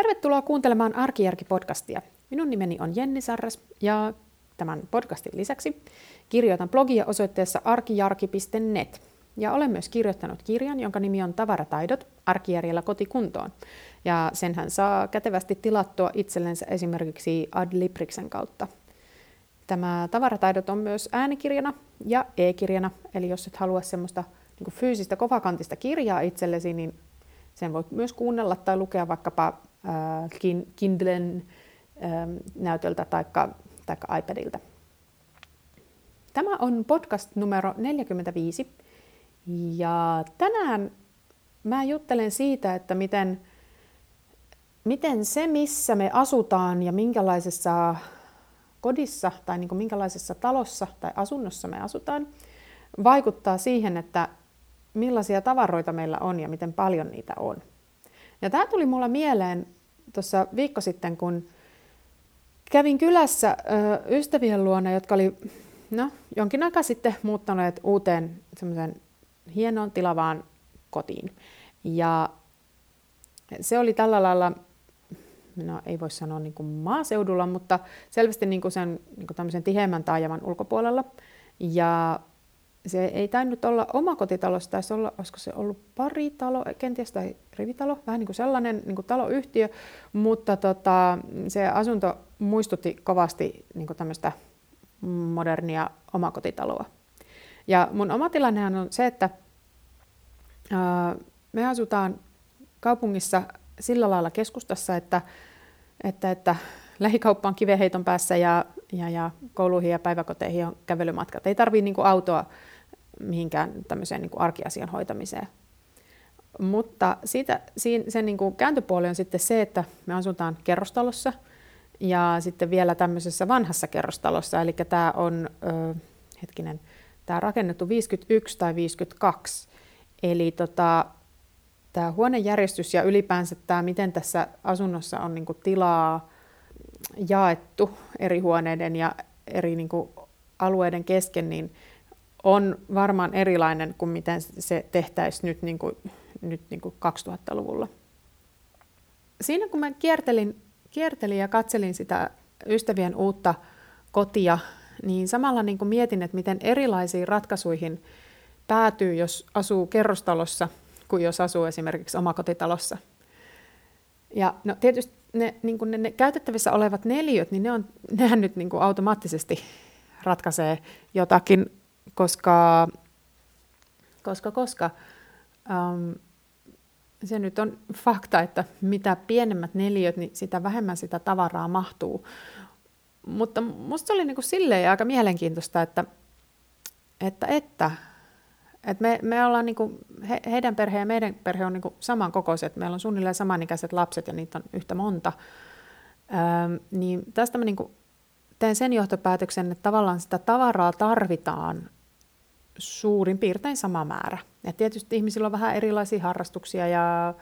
Tervetuloa kuuntelemaan Arkijärki-podcastia. Minun nimeni on Jenni Sarras ja tämän podcastin lisäksi kirjoitan blogia osoitteessa arkijarki.net. Ja olen myös kirjoittanut kirjan, jonka nimi on Tavarataidot arkijärjellä kotikuntoon. Ja senhän saa kätevästi tilattua itsellensä esimerkiksi Adlibriksen kautta. Tämä Tavarataidot on myös äänikirjana ja e-kirjana, eli jos et halua semmoista niin fyysistä kovakantista kirjaa itsellesi, niin sen voit myös kuunnella tai lukea vaikkapa Kindlen äh, näytöltä tai iPadilta. Tämä on podcast numero 45 ja tänään mä juttelen siitä, että miten, miten se, missä me asutaan ja minkälaisessa kodissa tai niin kuin minkälaisessa talossa tai asunnossa me asutaan, vaikuttaa siihen, että millaisia tavaroita meillä on ja miten paljon niitä on. Ja tämä tuli mulla mieleen tuossa viikko sitten, kun kävin kylässä ö, ystävien luona, jotka oli no, jonkin aikaa sitten muuttaneet uuteen semmoiseen hienoon tilavaan kotiin. Ja se oli tällä lailla, no ei voi sanoa niin kuin maaseudulla, mutta selvästi niin kuin sen niin kuin tämmöisen tiheämmän taajaman ulkopuolella. Ja se ei tainnut olla omakotitalo, se taisi olla, olisiko se ollut paritalo, kenties tai rivitalo, vähän niin kuin sellainen niin kuin taloyhtiö, mutta tota, se asunto muistutti kovasti niin kuin tämmöistä modernia omakotitaloa. Ja mun oma tilannehan on se, että ää, me asutaan kaupungissa sillä lailla keskustassa, että, että, että lähikauppa on kiveheiton päässä ja, ja, ja kouluihin ja päiväkoteihin on kävelymatkat. Ei tarvitse niin autoa mihinkään tämmöiseen niin arkiasian hoitamiseen. Mutta siitä, sen niin kuin kääntöpuoli on sitten se, että me asutaan kerrostalossa ja sitten vielä tämmöisessä vanhassa kerrostalossa. Eli tämä on, ö, hetkinen, tämä rakennettu 51 tai 52. Eli tota, tämä huonejärjestys ja ylipäänsä tämä, miten tässä asunnossa on niin kuin tilaa jaettu eri huoneiden ja eri niin kuin alueiden kesken, niin on varmaan erilainen kuin miten se tehtäisiin nyt, niin kuin, nyt niin kuin 2000-luvulla. Siinä kun mä kiertelin, kiertelin ja katselin sitä ystävien uutta kotia, niin samalla niin kuin mietin, että miten erilaisiin ratkaisuihin päätyy, jos asuu kerrostalossa, kuin jos asuu esimerkiksi omakotitalossa. Ja no tietysti ne, niin ne, ne käytettävissä olevat neliöt, niin ne on, nehän nyt niin kuin automaattisesti ratkaisee jotakin koska, koska, koska um, se nyt on fakta, että mitä pienemmät neliöt, niin sitä vähemmän sitä tavaraa mahtuu. Mutta musta se oli niin kuin silleen aika mielenkiintoista, että, että, että, että me, me ollaan niin kuin, he, heidän perhe ja meidän perhe on niin kuin samankokoiset. Meillä on suunnilleen samanikäiset lapset ja niitä on yhtä monta. Öm, niin tästä mä niin kuin teen sen johtopäätöksen, että tavallaan sitä tavaraa tarvitaan suurin piirtein sama määrä. Et tietysti ihmisillä on vähän erilaisia harrastuksia ja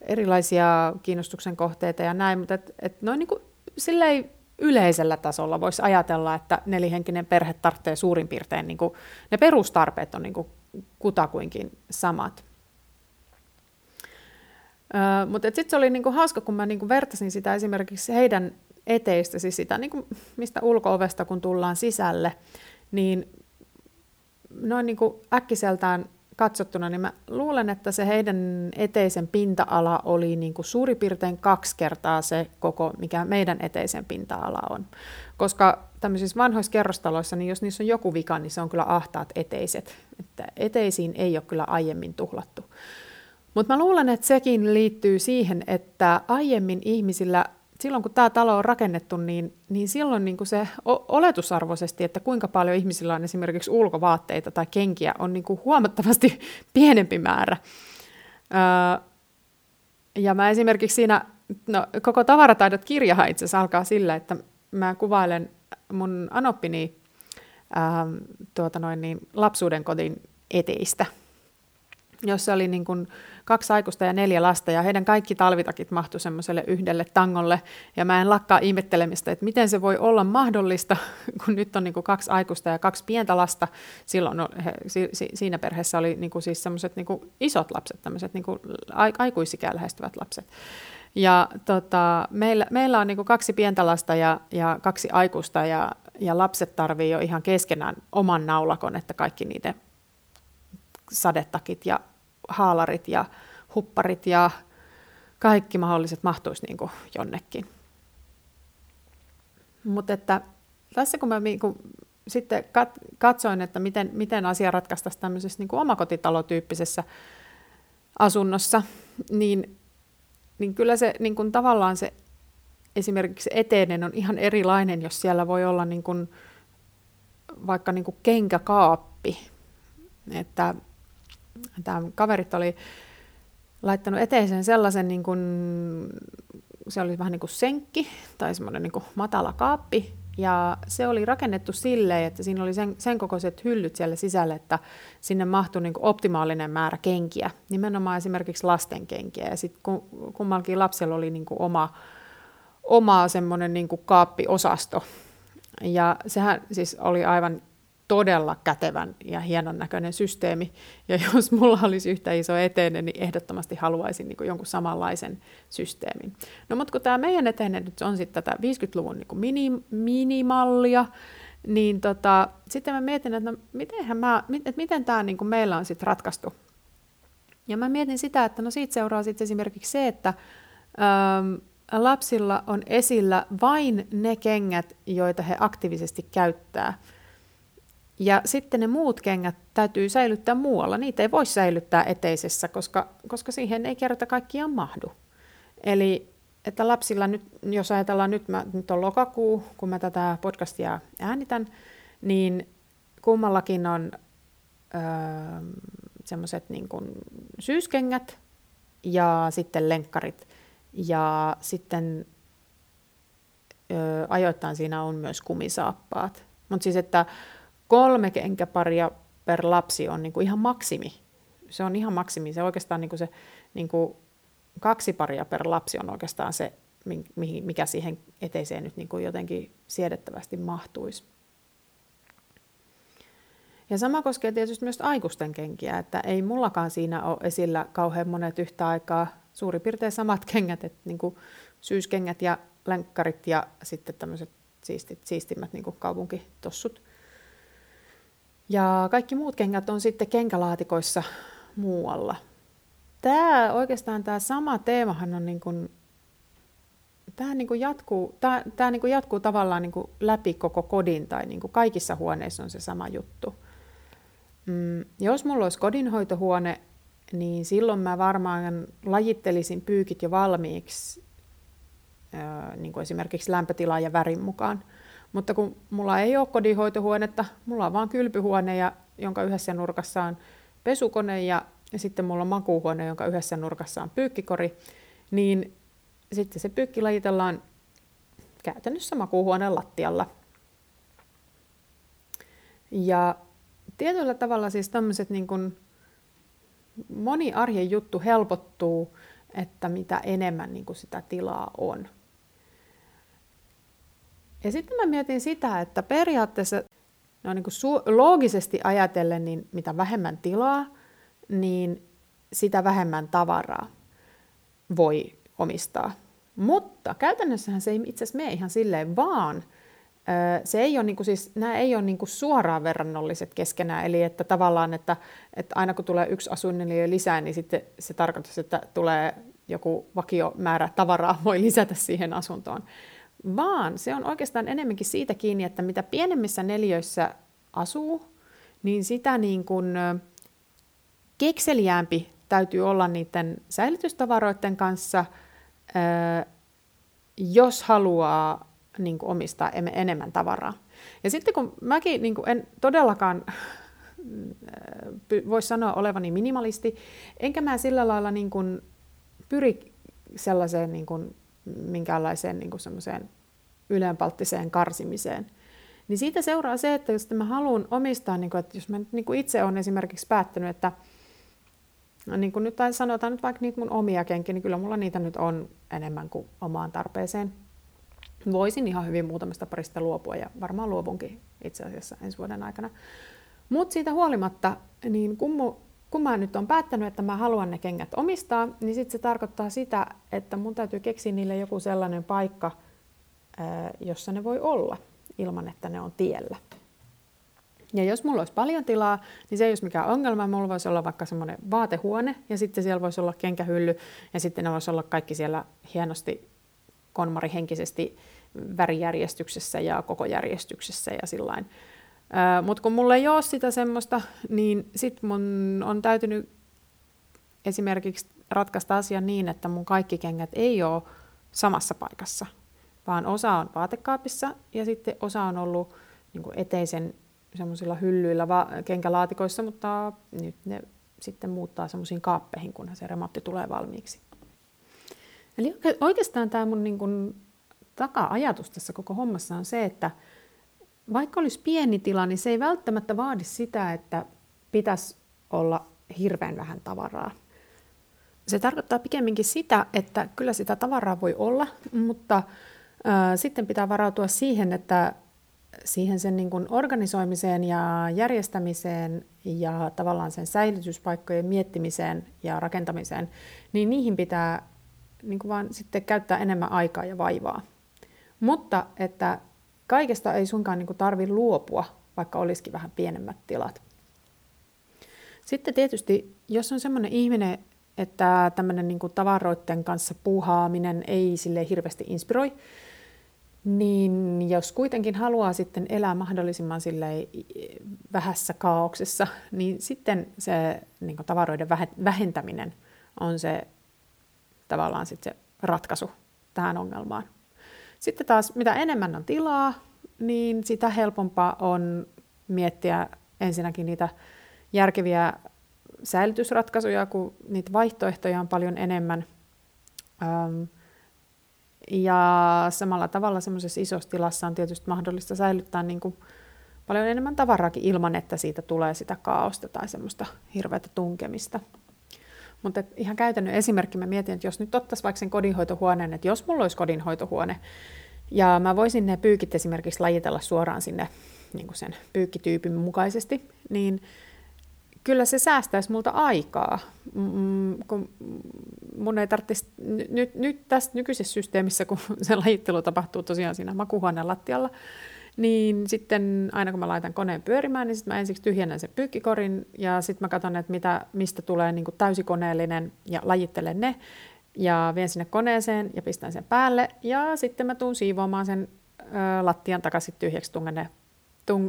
erilaisia kiinnostuksen kohteita ja näin, mutta et, et noin niin kuin silleen yleisellä tasolla voisi ajatella, että nelihenkinen perhe tarvitsee suurin piirtein, niin kuin, ne perustarpeet on niin kuin kutakuinkin samat. Öö, mutta sitten se oli niinku hauska, kun mä niinku vertasin sitä esimerkiksi heidän eteistä, siis sitä, niinku, mistä ulko-ovesta kun tullaan sisälle, niin noin niin kuin äkkiseltään katsottuna, niin mä luulen, että se heidän eteisen pinta-ala oli niin kuin suurin piirtein kaksi kertaa se koko, mikä meidän eteisen pinta-ala on. Koska tämmöisissä vanhoissa kerrostaloissa, niin jos niissä on joku vika, niin se on kyllä ahtaat eteiset. Että eteisiin ei ole kyllä aiemmin tuhlattu. Mutta mä luulen, että sekin liittyy siihen, että aiemmin ihmisillä silloin kun tämä talo on rakennettu, niin, niin silloin niin kuin se oletusarvoisesti, että kuinka paljon ihmisillä on esimerkiksi ulkovaatteita tai kenkiä, on niin kuin huomattavasti pienempi määrä. Öö, ja mä esimerkiksi siinä, no, koko tavarataidot kirjahan itse asiassa alkaa sillä, että mä kuvailen mun anoppini ää, tuota noin niin, lapsuuden kodin eteistä, jossa oli niin kuin, kaksi aikuista ja neljä lasta, ja heidän kaikki talvitakit mahtu semmoiselle yhdelle tangolle, ja mä en lakkaa ihmettelemistä, että miten se voi olla mahdollista, kun nyt on niin kuin kaksi aikuista ja kaksi pientä lasta, silloin no, he, si, si, siinä perheessä oli niin kuin siis semmoiset niin isot lapset, tämmöiset niin kuin aikuisikään lähestyvät lapset. Ja tota, meillä, meillä on niin kuin kaksi pientä lasta ja, ja kaksi aikuista ja, ja lapset tarvii jo ihan keskenään oman naulakon, että kaikki niiden sadetakit ja haalarit ja hupparit ja kaikki mahdolliset mahtuisi niin kuin jonnekin. Mutta että tässä kun mä niin kuin sitten katsoin, että miten, miten asia ratkaistaisiin tämmöisessä niin kuin omakotitalotyyppisessä asunnossa, niin, niin kyllä se niin kuin tavallaan se esimerkiksi eteinen on ihan erilainen, jos siellä voi olla niin kuin, vaikka niin kuin kenkäkaappi. Että tämä kaverit oli laittanut eteiseen sellaisen, niin kuin, se oli vähän niin kuin senkki tai semmoinen niin kuin matala kaappi, ja se oli rakennettu silleen, että siinä oli sen, sen kokoiset hyllyt siellä sisällä, että sinne mahtui niin optimaalinen määrä kenkiä, nimenomaan esimerkiksi lastenkenkiä. Ja sitten kummallakin lapsella oli niin oma, oma semmoinen niin kaappiosasto. Ja sehän siis oli aivan todella kätevän ja hienon näköinen systeemi. Ja jos mulla olisi yhtä iso eteinen, niin ehdottomasti haluaisin niin jonkun samanlaisen systeemin. No mutta kun tämä meidän eteinen nyt on sitten tätä 50-luvun niin mini, minimallia, niin tota, sitten mä mietin, että no, mitenhän mä, että miten tämä niin meillä on sitten ratkaistu. Ja mä mietin sitä, että no siitä seuraa sitten esimerkiksi se, että ähm, lapsilla on esillä vain ne kengät, joita he aktiivisesti käyttää – ja sitten ne muut kengät täytyy säilyttää muualla. Niitä ei voi säilyttää eteisessä, koska, koska siihen ei kerta kaikkiaan mahdu. Eli että lapsilla nyt, jos ajatellaan nyt, mä, nyt on lokakuu, kun mä tätä podcastia äänitän, niin kummallakin on öö, semmoiset niin syyskengät ja sitten lenkkarit. Ja sitten öö, ajoittain siinä on myös kumisaappaat. Mutta siis, että kolme kenkäparia per lapsi on niin kuin ihan maksimi. Se on ihan maksimi. Se oikeastaan niin kuin se niin kuin kaksi paria per lapsi on oikeastaan se, mikä siihen eteiseen nyt niin kuin jotenkin siedettävästi mahtuisi. Ja sama koskee tietysti myös aikuisten kenkiä, että ei mullakaan siinä ole esillä kauhean monet yhtä aikaa suurin piirtein samat kengät, että niin kuin syyskengät ja lenkkarit ja sitten tämmöiset siistit, siistimmät niin kuin kaupunkitossut. Ja kaikki muut kengät on sitten kenkälaatikoissa muualla. Tämä oikeastaan tämä sama teemahan on niin kuin, tämä niin kuin jatkuu, tämä, tämä niin kuin jatkuu tavallaan niin kuin läpi koko kodin tai niin kuin kaikissa huoneissa on se sama juttu. Mm, jos mulla olisi kodinhoitohuone, niin silloin mä varmaan lajittelisin pyykit jo valmiiksi, niin kuin esimerkiksi lämpötilan ja värin mukaan. Mutta kun mulla ei ole kodinhoitohuonetta, mulla on vaan kylpyhuone, ja, jonka yhdessä nurkassa on pesukone ja, ja sitten mulla on makuuhuone, jonka yhdessä nurkassa on pyykkikori, niin sitten se pyykki lajitellaan käytännössä makuuhuoneen lattialla. Ja tietyllä tavalla siis tämmöiset niin kuin moni arjen juttu helpottuu, että mitä enemmän niin kuin sitä tilaa on. Ja sitten mä mietin sitä, että periaatteessa no niin kuin su- loogisesti ajatellen, niin mitä vähemmän tilaa, niin sitä vähemmän tavaraa voi omistaa. Mutta käytännössähän se ei itse asiassa mene ihan silleen, vaan se ei ole, niin kuin siis, nämä ei ole niin kuin suoraan verrannolliset keskenään, eli että tavallaan, että, että aina kun tulee yksi asuinneliö lisää, niin sitten se tarkoittaa, että tulee joku vakiomäärä tavaraa voi lisätä siihen asuntoon vaan se on oikeastaan enemmänkin siitä kiinni, että mitä pienemmissä neljöissä asuu, niin sitä niin kuin kekseliäämpi täytyy olla niiden säilytystavaroiden kanssa, jos haluaa niin kuin omistaa enemmän tavaraa. Ja sitten kun mäkin niin kuin en todellakaan voisi sanoa olevani minimalisti, enkä mä sillä lailla niin kuin pyri sellaiseen niin kuin minkäänlaiseen niin semmoiseen ylenpalttiseen karsimiseen. Niin siitä seuraa se, että jos mä haluan omistaa, niin kuin, että jos mä nyt niin kuin itse olen esimerkiksi päättänyt, että niin kuin nyt sanotaan nyt vaikka niitä mun omia kenkiä, niin kyllä mulla niitä nyt on enemmän kuin omaan tarpeeseen. Voisin ihan hyvin muutamasta parista luopua ja varmaan luovunkin itse asiassa ensi vuoden aikana. Mutta siitä huolimatta, niin kun kun mä nyt on päättänyt, että mä haluan ne kengät omistaa, niin sitten se tarkoittaa sitä, että mun täytyy keksiä niille joku sellainen paikka, jossa ne voi olla ilman, että ne on tiellä. Ja jos mulla olisi paljon tilaa, niin se ei olisi mikään ongelma. Mulla voisi olla vaikka semmoinen vaatehuone ja sitten siellä voisi olla kenkähylly ja sitten ne voisi olla kaikki siellä hienosti konmarihenkisesti värijärjestyksessä ja koko järjestyksessä ja sillain. Mutta kun mulla ei ole sitä semmoista, niin sitten mun on täytynyt esimerkiksi ratkaista asia niin, että mun kaikki kengät ei ole samassa paikassa, vaan osa on vaatekaapissa ja sitten osa on ollut niin eteisen semmoisilla hyllyillä va- kenkälaatikoissa, mutta nyt ne sitten muuttaa semmoisiin kaappeihin, kunhan se remontti tulee valmiiksi. Eli oikeastaan tämä mun niin kun taka-ajatus tässä koko hommassa on se, että vaikka olisi pieni tila, niin se ei välttämättä vaadi sitä, että pitäisi olla hirveän vähän tavaraa. Se tarkoittaa pikemminkin sitä, että kyllä sitä tavaraa voi olla, mutta ää, sitten pitää varautua siihen, että siihen sen niin kuin organisoimiseen ja järjestämiseen ja tavallaan sen säilytyspaikkojen miettimiseen ja rakentamiseen, niin niihin pitää niin kuin vaan sitten käyttää enemmän aikaa ja vaivaa. Mutta että kaikesta ei sunkaan niin tarvi luopua, vaikka olisikin vähän pienemmät tilat. Sitten tietysti, jos on semmoinen ihminen, että tämmöinen niin tavaroiden kanssa puuhaaminen ei sille hirveästi inspiroi, niin jos kuitenkin haluaa sitten elää mahdollisimman vähässä kaauksessa, niin sitten se niin tavaroiden vähentäminen on se tavallaan sitten se ratkaisu tähän ongelmaan. Sitten taas mitä enemmän on tilaa, niin sitä helpompaa on miettiä ensinnäkin niitä järkeviä säilytysratkaisuja, kun niitä vaihtoehtoja on paljon enemmän. Ja samalla tavalla semmoisessa isossa tilassa on tietysti mahdollista säilyttää niin kuin paljon enemmän tavaraakin ilman, että siitä tulee sitä kaaosta tai semmoista hirveätä tunkemista. Mutta ihan käytännön esimerkki, mä mietin, että jos nyt ottaisiin vaikka sen kodinhoitohuoneen, että jos mulla olisi kodinhoitohuone, ja mä voisin ne pyykit esimerkiksi lajitella suoraan sinne niin kuin sen pyykkityypin mukaisesti, niin kyllä se säästäisi multa aikaa, mm, kun mun ei tarvitsisi, nyt, nyt tässä nykyisessä systeemissä, kun se lajittelu tapahtuu tosiaan siinä makuhuoneen lattialla, niin sitten aina kun mä laitan koneen pyörimään, niin sitten mä ensiksi tyhjennän sen pyykkikorin ja sitten mä katson, että mitä, mistä tulee niin kuin täysikoneellinen ja lajittelen ne ja vien sinne koneeseen ja pistän sen päälle ja sitten mä tuun siivoamaan sen ö, lattian takaisin tyhjäksi, tungen ne,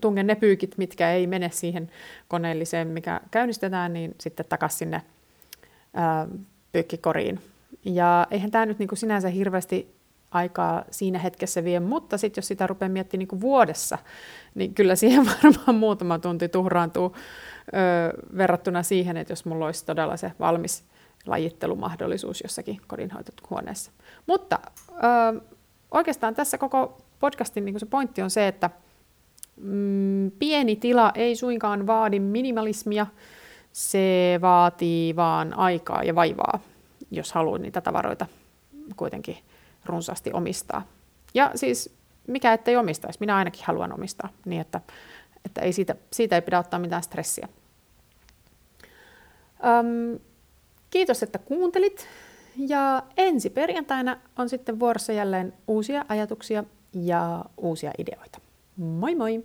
tungen ne pyykit, mitkä ei mene siihen koneelliseen, mikä käynnistetään, niin sitten takaisin sinne ö, pyykkikoriin. Ja eihän tämä nyt niin kuin sinänsä hirveästi aikaa siinä hetkessä vie, mutta sitten jos sitä rupeaa miettimään niin kuin vuodessa, niin kyllä siihen varmaan muutama tunti tuhraantuu ö, verrattuna siihen, että jos mulla olisi todella se valmis lajittelumahdollisuus jossakin kodinhoitohuoneessa. Mutta ö, oikeastaan tässä koko podcastin niin se pointti on se, että mm, pieni tila ei suinkaan vaadi minimalismia, se vaatii vaan aikaa ja vaivaa, jos haluaa niitä tavaroita kuitenkin runsaasti omistaa. Ja siis mikä ettei omistaisi, minä ainakin haluan omistaa, niin että, että ei siitä, siitä ei pidä ottaa mitään stressiä. Öm, kiitos, että kuuntelit. Ja ensi perjantaina on sitten vuorossa jälleen uusia ajatuksia ja uusia ideoita. Moi moi!